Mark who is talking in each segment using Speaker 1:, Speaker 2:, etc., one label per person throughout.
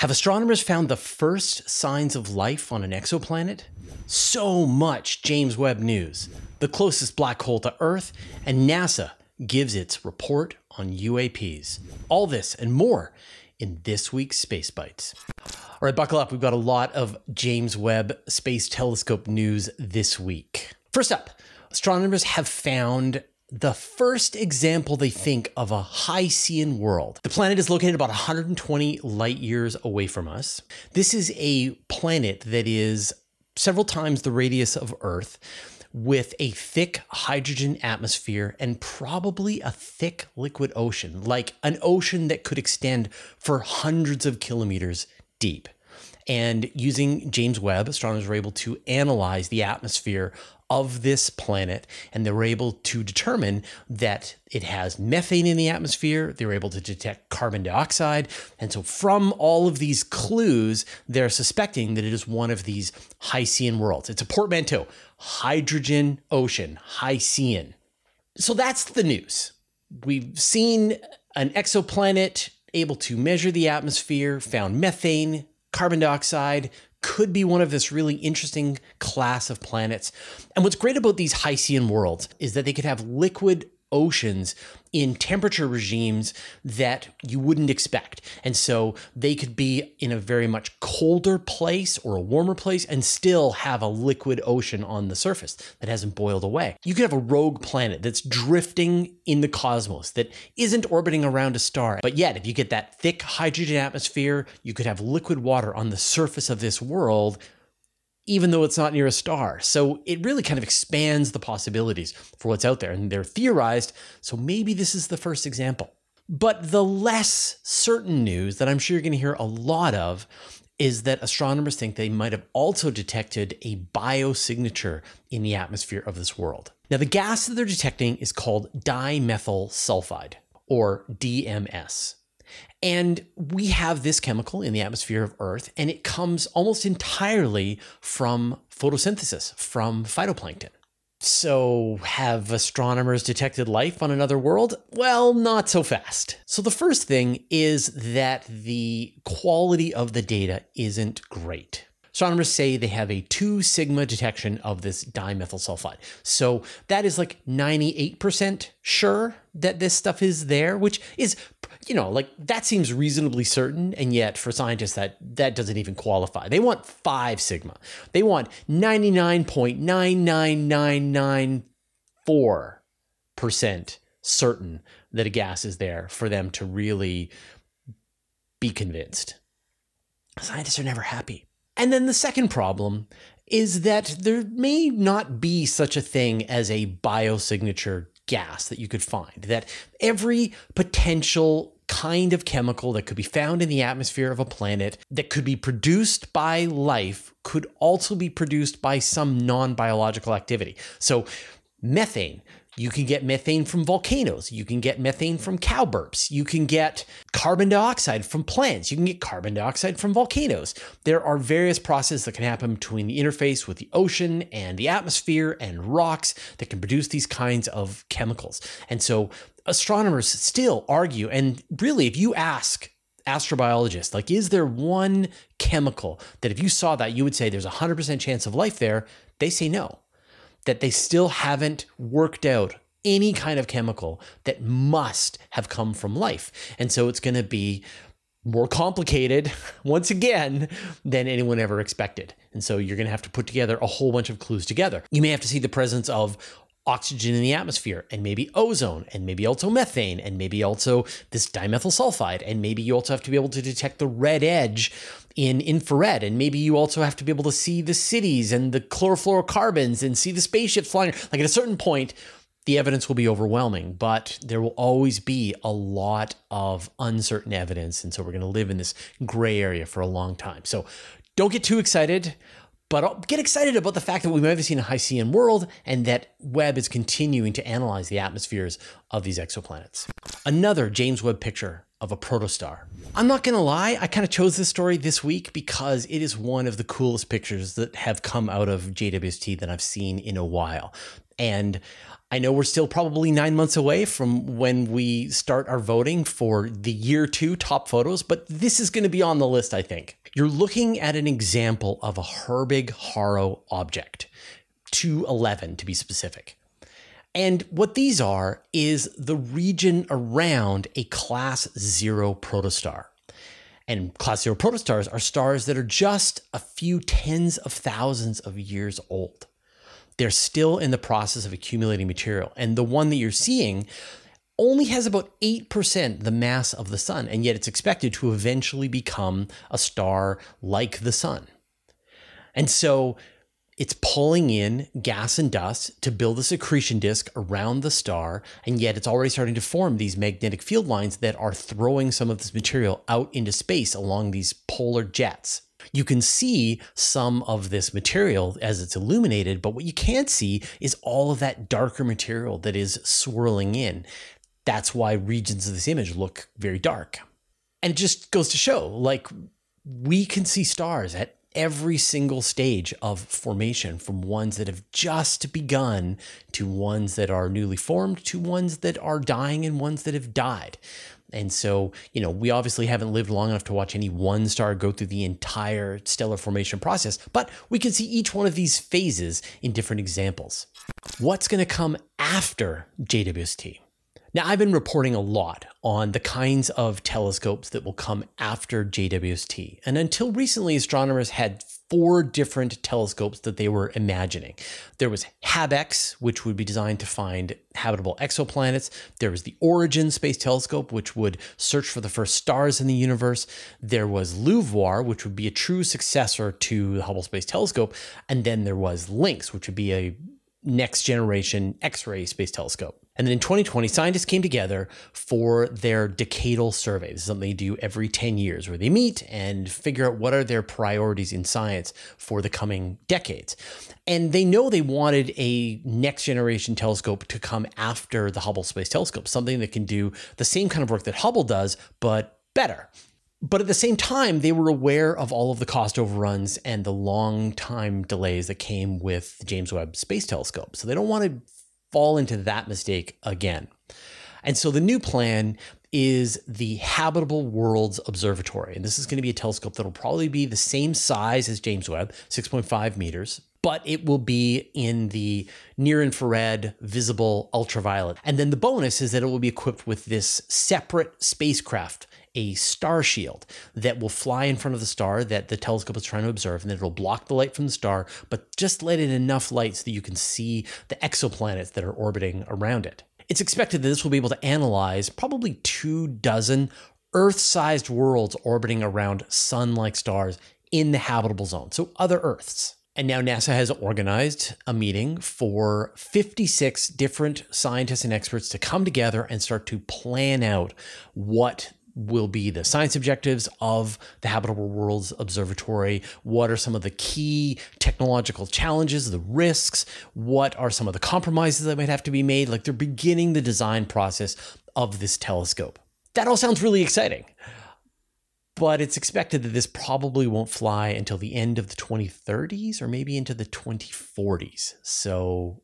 Speaker 1: Have astronomers found the first signs of life on an exoplanet? So much James Webb news, the closest black hole to Earth, and NASA gives its report on UAPs. All this and more in this week's Space Bites. All right, buckle up. We've got a lot of James Webb Space Telescope news this week. First up, astronomers have found the first example they think of a Hycean world. The planet is located about 120 light years away from us. This is a planet that is several times the radius of Earth with a thick hydrogen atmosphere and probably a thick liquid ocean, like an ocean that could extend for hundreds of kilometers deep. And using James Webb, astronomers were able to analyze the atmosphere of this planet, and they were able to determine that it has methane in the atmosphere. They were able to detect carbon dioxide. And so, from all of these clues, they're suspecting that it is one of these Hycean worlds. It's a portmanteau hydrogen ocean, Hycean. So, that's the news. We've seen an exoplanet able to measure the atmosphere, found methane, carbon dioxide, could be one of this really interesting class of planets. And what's great about these Hycean worlds is that they could have liquid oceans in temperature regimes that you wouldn't expect. And so they could be in a very much colder place or a warmer place and still have a liquid ocean on the surface that hasn't boiled away. You could have a rogue planet that's drifting in the cosmos that isn't orbiting around a star. But yet, if you get that thick hydrogen atmosphere, you could have liquid water on the surface of this world even though it's not near a star. So it really kind of expands the possibilities for what's out there. And they're theorized, so maybe this is the first example. But the less certain news that I'm sure you're going to hear a lot of is that astronomers think they might have also detected a biosignature in the atmosphere of this world. Now, the gas that they're detecting is called dimethyl sulfide, or DMS. And we have this chemical in the atmosphere of Earth, and it comes almost entirely from photosynthesis, from phytoplankton. So, have astronomers detected life on another world? Well, not so fast. So, the first thing is that the quality of the data isn't great. Astronomers say they have a 2 sigma detection of this dimethyl sulfide. So that is like 98% sure that this stuff is there, which is you know, like that seems reasonably certain, and yet for scientists that that doesn't even qualify. They want five sigma. They want ninety nine point nine nine nine nine four percent certain that a gas is there for them to really be convinced. Scientists are never happy. And then the second problem is that there may not be such a thing as a biosignature gas that you could find. That every potential kind of chemical that could be found in the atmosphere of a planet that could be produced by life could also be produced by some non biological activity. So, methane you can get methane from volcanoes. You can get methane from cow burps. You can get carbon dioxide from plants. You can get carbon dioxide from volcanoes. There are various processes that can happen between the interface with the ocean and the atmosphere and rocks that can produce these kinds of chemicals. And so astronomers still argue, and really, if you ask astrobiologists, like, is there one chemical that if you saw that, you would say there's a 100% chance of life there? They say no that they still haven't worked out any kind of chemical that must have come from life. And so it's going to be more complicated once again than anyone ever expected. And so you're going to have to put together a whole bunch of clues together. You may have to see the presence of oxygen in the atmosphere and maybe ozone and maybe also methane and maybe also this dimethyl sulfide and maybe you also have to be able to detect the red edge in infrared and maybe you also have to be able to see the cities and the chlorofluorocarbons and see the spaceships flying. Like at a certain point the evidence will be overwhelming but there will always be a lot of uncertain evidence and so we're going to live in this gray area for a long time. So don't get too excited but get excited about the fact that we might have seen a Hycean world and that Webb is continuing to analyze the atmospheres of these exoplanets. Another James Webb picture of a protostar. I'm not going to lie, I kind of chose this story this week because it is one of the coolest pictures that have come out of JWST that I've seen in a while. And I know we're still probably nine months away from when we start our voting for the year two top photos, but this is going to be on the list, I think. You're looking at an example of a Herbig Haro object, 211 to be specific. And what these are is the region around a class zero protostar. And class zero protostars are stars that are just a few tens of thousands of years old they're still in the process of accumulating material. And the one that you're seeing only has about 8% the mass of the sun, and yet it's expected to eventually become a star like the sun. And so it's pulling in gas and dust to build a accretion disk around the star, and yet it's already starting to form these magnetic field lines that are throwing some of this material out into space along these polar jets. You can see some of this material as it's illuminated, but what you can't see is all of that darker material that is swirling in. That's why regions of this image look very dark. And it just goes to show like we can see stars at every single stage of formation from ones that have just begun to ones that are newly formed to ones that are dying and ones that have died. And so, you know, we obviously haven't lived long enough to watch any one star go through the entire stellar formation process, but we can see each one of these phases in different examples. What's going to come after JWST? Now, I've been reporting a lot on the kinds of telescopes that will come after JWST. And until recently, astronomers had four different telescopes that they were imagining. There was HabEx, which would be designed to find habitable exoplanets. There was the Origin Space Telescope, which would search for the first stars in the universe. There was LUVOIR, which would be a true successor to the Hubble Space Telescope. And then there was LYNX, which would be a next generation X ray space telescope. And then in 2020, scientists came together for their decadal survey. This is something they do every 10 years where they meet and figure out what are their priorities in science for the coming decades. And they know they wanted a next generation telescope to come after the Hubble Space Telescope, something that can do the same kind of work that Hubble does, but better. But at the same time, they were aware of all of the cost overruns and the long time delays that came with the James Webb Space Telescope. So they don't want to fall into that mistake again. And so the new plan is the Habitable Worlds Observatory. And this is going to be a telescope that'll probably be the same size as James Webb, 6.5 meters, but it will be in the near infrared, visible, ultraviolet. And then the bonus is that it will be equipped with this separate spacecraft a star shield that will fly in front of the star that the telescope is trying to observe, and it'll block the light from the star, but just let in enough light so that you can see the exoplanets that are orbiting around it. It's expected that this will be able to analyze probably two dozen Earth sized worlds orbiting around sun like stars in the habitable zone, so other Earths. And now NASA has organized a meeting for 56 different scientists and experts to come together and start to plan out what will be the science objectives of the Habitable Worlds Observatory. What are some of the key technological challenges, the risks? What are some of the compromises that might have to be made? Like they're beginning the design process of this telescope. That all sounds really exciting. But it's expected that this probably won't fly until the end of the 2030s or maybe into the 2040s. So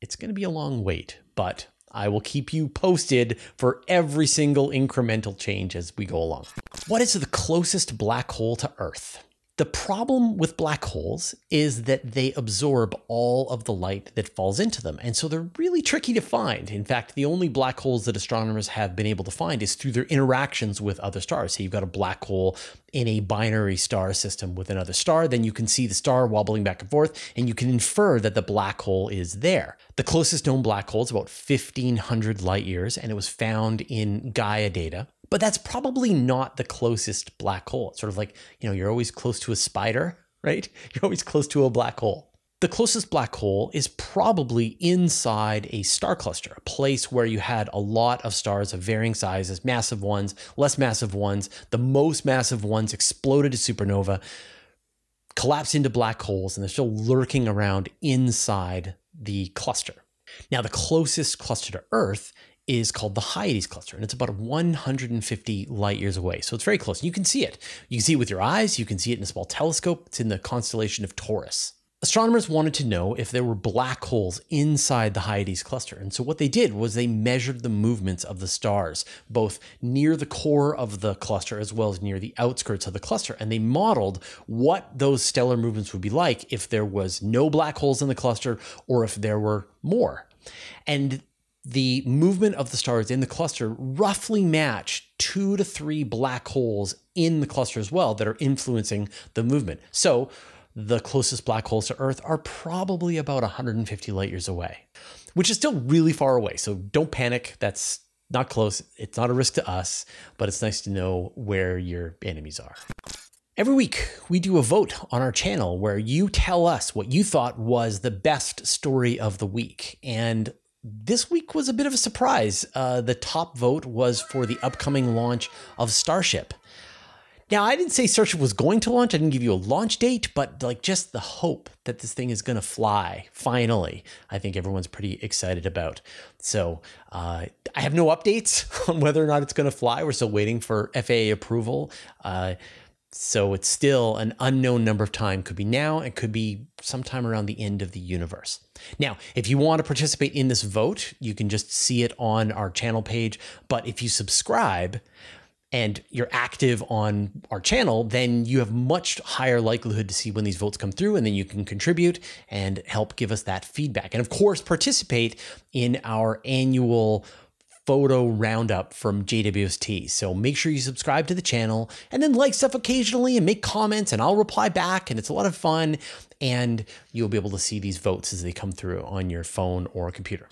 Speaker 1: it's going to be a long wait, but I will keep you posted for every single incremental change as we go along. What is the closest black hole to Earth? The problem with black holes is that they absorb all of the light that falls into them. And so they're really tricky to find. In fact, the only black holes that astronomers have been able to find is through their interactions with other stars. So you've got a black hole in a binary star system with another star, then you can see the star wobbling back and forth, and you can infer that the black hole is there. The closest known black hole is about 1500 light years, and it was found in Gaia data. But that's probably not the closest black hole. It's sort of like, you know, you're always close to a spider, right? You're always close to a black hole. The closest black hole is probably inside a star cluster, a place where you had a lot of stars of varying sizes, massive ones, less massive ones. The most massive ones exploded to supernova, collapsed into black holes, and they're still lurking around inside the cluster. Now, the closest cluster to Earth is called the Hyades cluster, and it's about 150 light years away. So it's very close. You can see it. You can see it with your eyes. You can see it in a small telescope. It's in the constellation of Taurus. astronomers wanted to know if there were black holes inside the Hyades cluster. And so what they did was they measured the movements of the stars, both near the core of the cluster as well as near the outskirts of the cluster. And they modeled what those stellar movements would be like if there was no black holes in the cluster or if there were more. And the movement of the stars in the cluster roughly match two to three black holes in the cluster as well that are influencing the movement. So the closest black holes to Earth are probably about 150 light years away, which is still really far away. So don't panic. That's not close. It's not a risk to us, but it's nice to know where your enemies are. Every week, we do a vote on our channel where you tell us what you thought was the best story of the week. And this week was a bit of a surprise. Uh, the top vote was for the upcoming launch of Starship. Now, I didn't say Starship was going to launch. I didn't give you a launch date, but like just the hope that this thing is going to fly finally, I think everyone's pretty excited about. So uh, I have no updates on whether or not it's going to fly. We're still waiting for FAA approval. Uh, so it's still an unknown number of time. Could be now, it could be sometime around the end of the universe. Now, if you want to participate in this vote, you can just see it on our channel page. But if you subscribe, and you're active on our channel, then you have much higher likelihood to see when these votes come through, and then you can contribute and help give us that feedback. And of course, participate in our annual photo roundup from JWST. So make sure you subscribe to the channel and then like stuff occasionally and make comments, and I'll reply back. And it's a lot of fun. And you'll be able to see these votes as they come through on your phone or computer.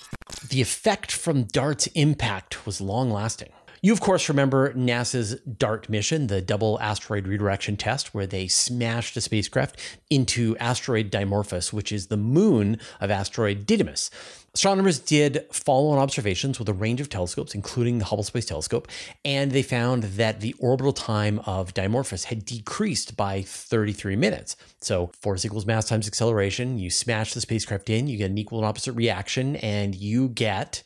Speaker 1: The effect from DART's impact was long lasting. You, of course, remember NASA's DART mission, the double asteroid redirection test, where they smashed a spacecraft into asteroid Dimorphos, which is the moon of asteroid Didymos. Astronomers did follow on observations with a range of telescopes, including the Hubble Space Telescope, and they found that the orbital time of Dimorphos had decreased by 33 minutes. So, force equals mass times acceleration. You smash the spacecraft in, you get an equal and opposite reaction, and you get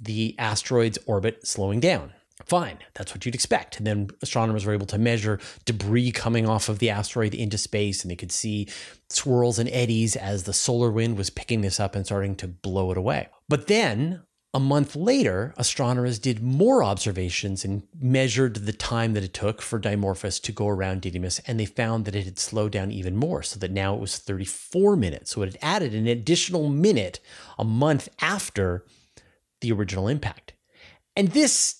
Speaker 1: the asteroid's orbit slowing down. Fine, that's what you'd expect. And then astronomers were able to measure debris coming off of the asteroid into space, and they could see swirls and eddies as the solar wind was picking this up and starting to blow it away. But then, a month later, astronomers did more observations and measured the time that it took for Dimorphos to go around Didymos, and they found that it had slowed down even more, so that now it was 34 minutes. So it had added an additional minute a month after the original impact. And this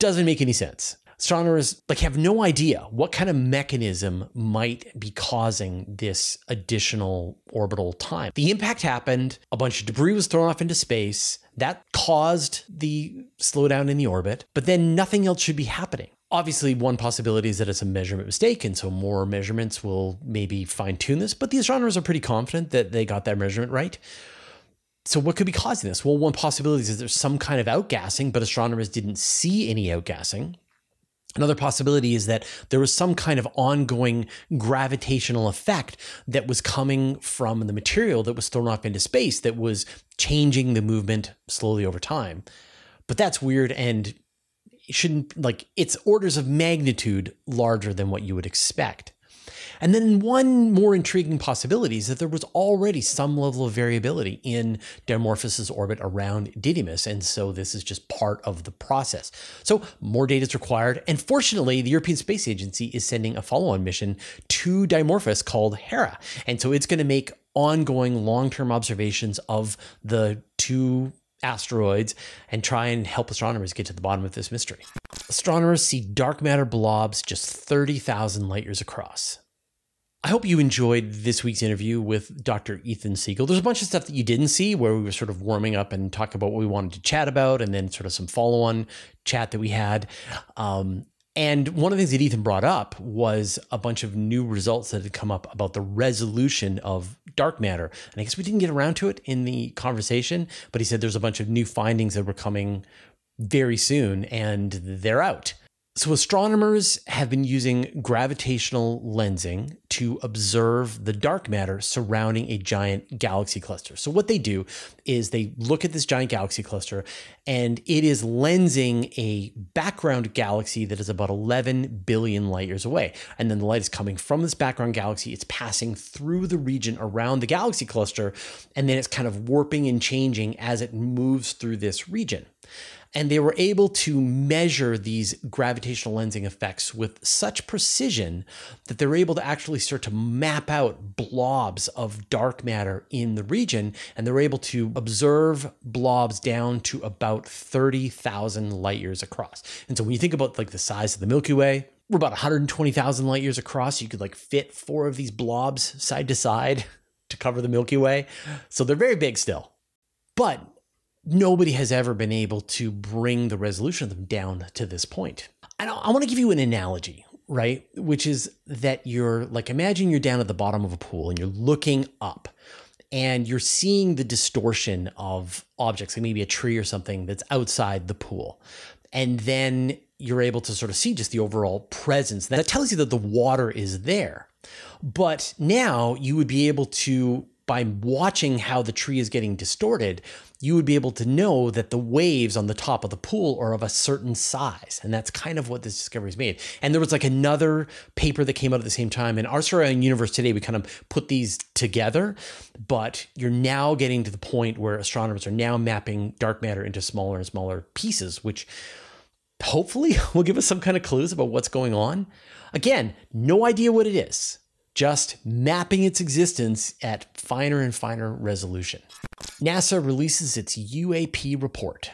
Speaker 1: doesn't make any sense. Astronomers like have no idea what kind of mechanism might be causing this additional orbital time. The impact happened, a bunch of debris was thrown off into space. That caused the slowdown in the orbit, but then nothing else should be happening. Obviously, one possibility is that it's a measurement mistake, and so more measurements will maybe fine tune this, but the astronomers are pretty confident that they got that measurement right. So, what could be causing this? Well, one possibility is there's some kind of outgassing, but astronomers didn't see any outgassing. Another possibility is that there was some kind of ongoing gravitational effect that was coming from the material that was thrown off into space that was changing the movement slowly over time. But that's weird and shouldn't like it's orders of magnitude larger than what you would expect. And then one more intriguing possibility is that there was already some level of variability in Dimorphos's orbit around Didymos, and so this is just part of the process. So more data is required, and fortunately, the European Space Agency is sending a follow-on mission to Dimorphos called Hera, and so it's going to make ongoing long-term observations of the two asteroids and try and help astronomers get to the bottom of this mystery. Astronomers see dark matter blobs just 30,000 light years across. I hope you enjoyed this week's interview with Dr. Ethan Siegel. There's a bunch of stuff that you didn't see where we were sort of warming up and talking about what we wanted to chat about, and then sort of some follow on chat that we had. Um, and one of the things that Ethan brought up was a bunch of new results that had come up about the resolution of dark matter. And I guess we didn't get around to it in the conversation, but he said there's a bunch of new findings that were coming very soon and they're out. So, astronomers have been using gravitational lensing to observe the dark matter surrounding a giant galaxy cluster. So, what they do is they look at this giant galaxy cluster and it is lensing a background galaxy that is about 11 billion light years away. And then the light is coming from this background galaxy, it's passing through the region around the galaxy cluster, and then it's kind of warping and changing as it moves through this region. And they were able to measure these gravitational lensing effects with such precision that they were able to actually start to map out blobs of dark matter in the region. And they were able to observe blobs down to about 30,000 light years across. And so when you think about like the size of the Milky Way, we're about 120,000 light years across. You could like fit four of these blobs side to side to cover the Milky Way. So they're very big still. But nobody has ever been able to bring the resolution of them down to this point. I, I want to give you an analogy, right? Which is that you're like, imagine you're down at the bottom of a pool and you're looking up and you're seeing the distortion of objects, like maybe a tree or something that's outside the pool. And then you're able to sort of see just the overall presence. That tells you that the water is there. But now you would be able to by watching how the tree is getting distorted, you would be able to know that the waves on the top of the pool are of a certain size. And that's kind of what this discovery is made. And there was like another paper that came out at the same time. In our surrounding universe today, we kind of put these together, but you're now getting to the point where astronomers are now mapping dark matter into smaller and smaller pieces, which hopefully will give us some kind of clues about what's going on. Again, no idea what it is just mapping its existence at finer and finer resolution. NASA releases its UAP report.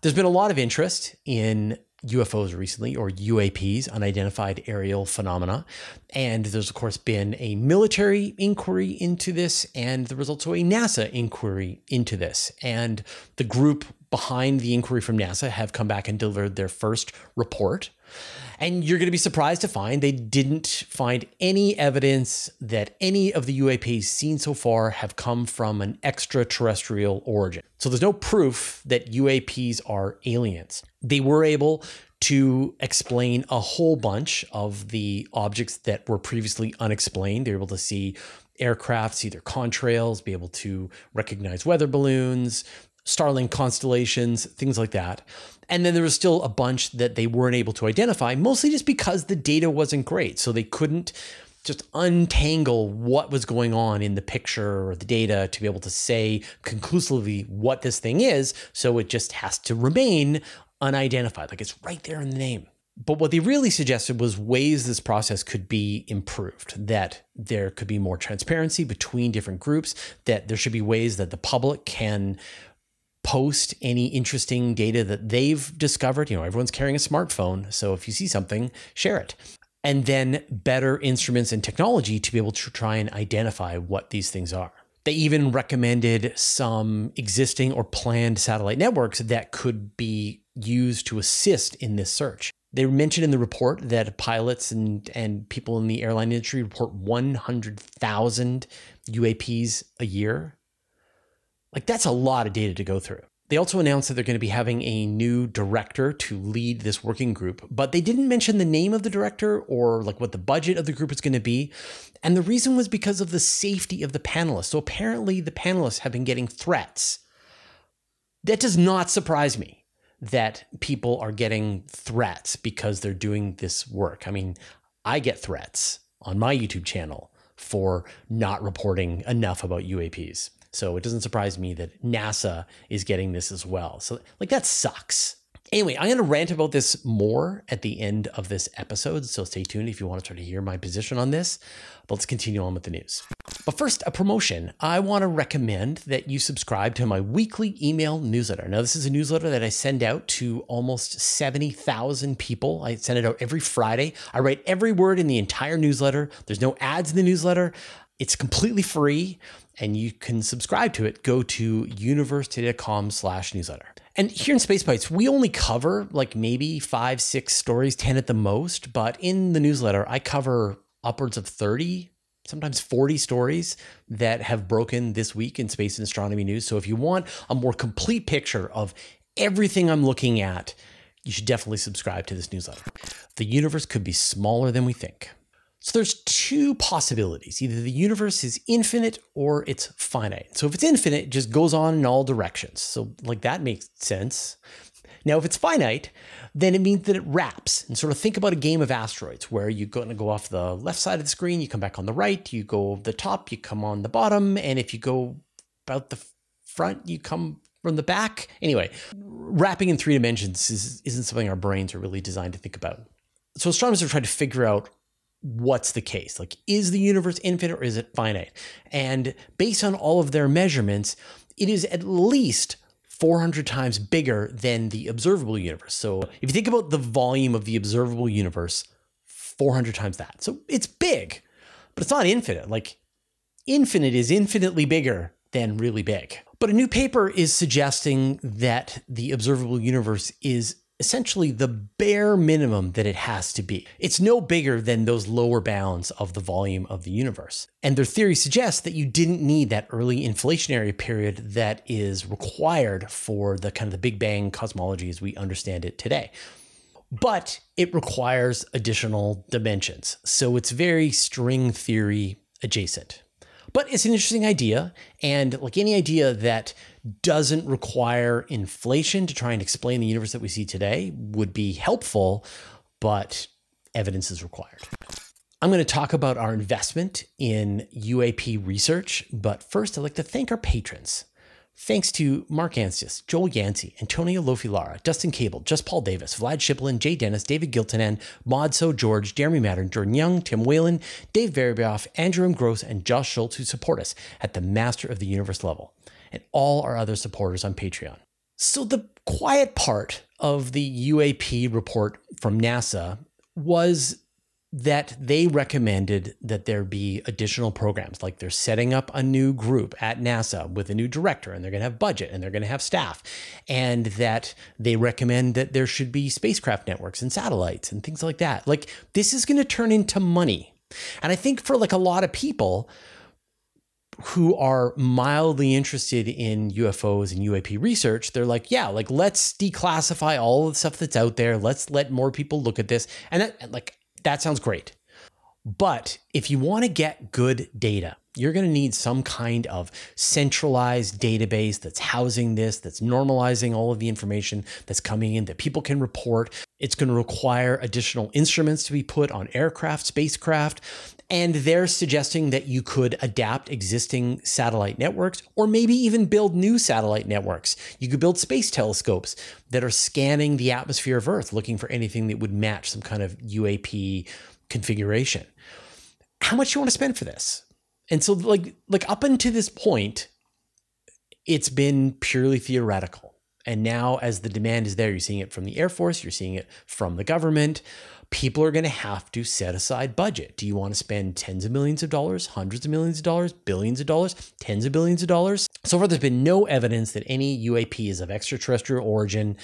Speaker 1: There's been a lot of interest in UFOs recently, or UAPs, unidentified aerial phenomena. And there's, of course, been a military inquiry into this, and there was also a NASA inquiry into this. And the group behind the inquiry from NASA have come back and delivered their first report. And you're going to be surprised to find they didn't find any evidence that any of the UAPs seen so far have come from an extraterrestrial origin. So there's no proof that UAPs are aliens. They were able to explain a whole bunch of the objects that were previously unexplained. They were able to see aircraft, see their contrails, be able to recognize weather balloons, Starlink constellations, things like that. And then there was still a bunch that they weren't able to identify, mostly just because the data wasn't great. So they couldn't just untangle what was going on in the picture or the data to be able to say conclusively what this thing is. So it just has to remain unidentified. Like it's right there in the name. But what they really suggested was ways this process could be improved, that there could be more transparency between different groups, that there should be ways that the public can post any interesting data that they've discovered. You know, everyone's carrying a smartphone. So if you see something, share it. And then better instruments and technology to be able to try and identify what these things are. They even recommended some existing or planned satellite networks that could be used to assist in this search. They mentioned in the report that pilots and, and people in the airline industry report 100,000 UAPs a year like, that's a lot of data to go through. They also announced that they're going to be having a new director to lead this working group, but they didn't mention the name of the director or like what the budget of the group is going to be. And the reason was because of the safety of the panelists. So apparently, the panelists have been getting threats. That does not surprise me that people are getting threats because they're doing this work. I mean, I get threats on my YouTube channel for not reporting enough about UAPs. So it doesn't surprise me that NASA is getting this as well. So, like, that sucks. Anyway, I'm going to rant about this more at the end of this episode, so stay tuned if you want to try to hear my position on this. But let's continue on with the news. But first, a promotion. I want to recommend that you subscribe to my weekly email newsletter. Now, this is a newsletter that I send out to almost 70,000 people. I send it out every Friday. I write every word in the entire newsletter. There's no ads in the newsletter. It's completely free and you can subscribe to it. Go to universetoday.com slash newsletter. And here in Space Bites, we only cover like maybe five, six stories, 10 at the most. But in the newsletter, I cover upwards of 30, sometimes 40 stories that have broken this week in space and astronomy news. So if you want a more complete picture of everything I'm looking at, you should definitely subscribe to this newsletter. The universe could be smaller than we think. So there's two possibilities. Either the universe is infinite or it's finite. So if it's infinite, it just goes on in all directions. So like that makes sense. Now, if it's finite, then it means that it wraps. And sort of think about a game of asteroids where you're going to go off the left side of the screen, you come back on the right, you go over the top, you come on the bottom, and if you go about the front, you come from the back. Anyway, wrapping in three dimensions is, isn't something our brains are really designed to think about. So astronomers have tried to figure out what's the case. Like, is the universe infinite or is it finite? And based on all of their measurements, it is at least 400 times bigger than the observable universe. So if you think about the volume of the observable universe, 400 times that. So it's big, but it's not infinite. Like infinite is infinitely bigger than really big. But a new paper is suggesting that the observable universe is essentially the bare minimum that it has to be. It's no bigger than those lower bounds of the volume of the universe. And their theory suggests that you didn't need that early inflationary period that is required for the kind of the Big Bang cosmology as we understand it today. But it requires additional dimensions. So it's very string theory adjacent. But it's an interesting idea. And like any idea that doesn't require inflation to try and explain the universe that we see today would be helpful, but evidence is required. I'm going to talk about our investment in UAP research, but first I'd like to thank our patrons. Thanks to Mark Anstius, Joel Yancey, Antonio Lofilara, Dustin Cable, Just Paul Davis, Vlad Shiplin, Jay Dennis, David Giltonan, Maud So George, Jeremy Mattern, Jordan Young, Tim Whalen, Dave Veribioff, Andrew M. Gross, and Josh Schultz, who support us at the Master of the Universe level and all our other supporters on Patreon. So, the quiet part of the UAP report from NASA was that they recommended that there be additional programs like they're setting up a new group at NASA with a new director and they're going to have budget and they're going to have staff and that they recommend that there should be spacecraft networks and satellites and things like that like this is going to turn into money and i think for like a lot of people who are mildly interested in UFOs and UAP research, they're like, yeah, like let's declassify all the stuff that's out there. Let's let more people look at this. And that, like, that sounds great. But if you want to get good data, you're going to need some kind of centralized database that's housing this, that's normalizing all of the information that's coming in that people can report. It's going to require additional instruments to be put on aircraft, spacecraft. And they're suggesting that you could adapt existing satellite networks or maybe even build new satellite networks. You could build space telescopes that are scanning the atmosphere of Earth, looking for anything that would match some kind of UAP configuration. How much you want to spend for this? And so like like up until this point, it's been purely theoretical. And now as the demand is there, you're seeing it from the Air Force, you're seeing it from the government people are going to have to set aside budget. Do you want to spend tens of millions of dollars, hundreds of millions of dollars, billions of dollars, tens of billions of dollars? So far, there's been no evidence that any UAP is of extraterrestrial origin.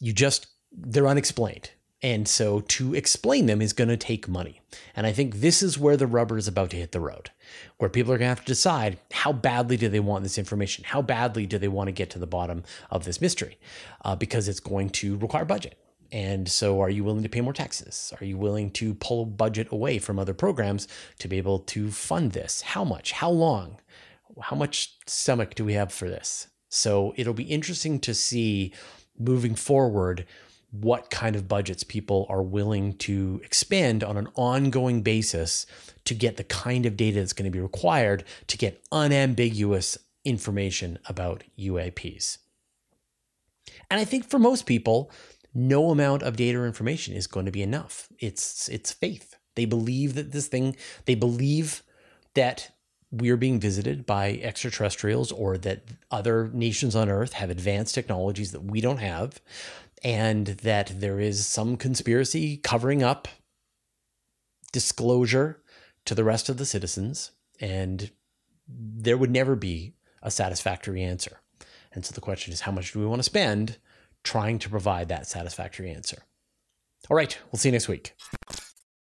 Speaker 1: You just, they're unexplained. And so to explain them is going to take money. And I think this is where the rubber is about to hit the road, where people are going to have to decide how badly do they want this information? How badly do they want to get to the bottom of this mystery? Uh, because it's going to require budget. And so, are you willing to pay more taxes? Are you willing to pull budget away from other programs to be able to fund this? How much? How long? How much stomach do we have for this? So, it'll be interesting to see moving forward what kind of budgets people are willing to expend on an ongoing basis to get the kind of data that's going to be required to get unambiguous information about UAPs. And I think for most people, no amount of data or information is going to be enough. It's it's faith. They believe that this thing, they believe that we're being visited by extraterrestrials or that other nations on earth have advanced technologies that we don't have and that there is some conspiracy covering up disclosure to the rest of the citizens and there would never be a satisfactory answer. And so the question is how much do we want to spend trying to provide that satisfactory answer. All right, we'll see you next week.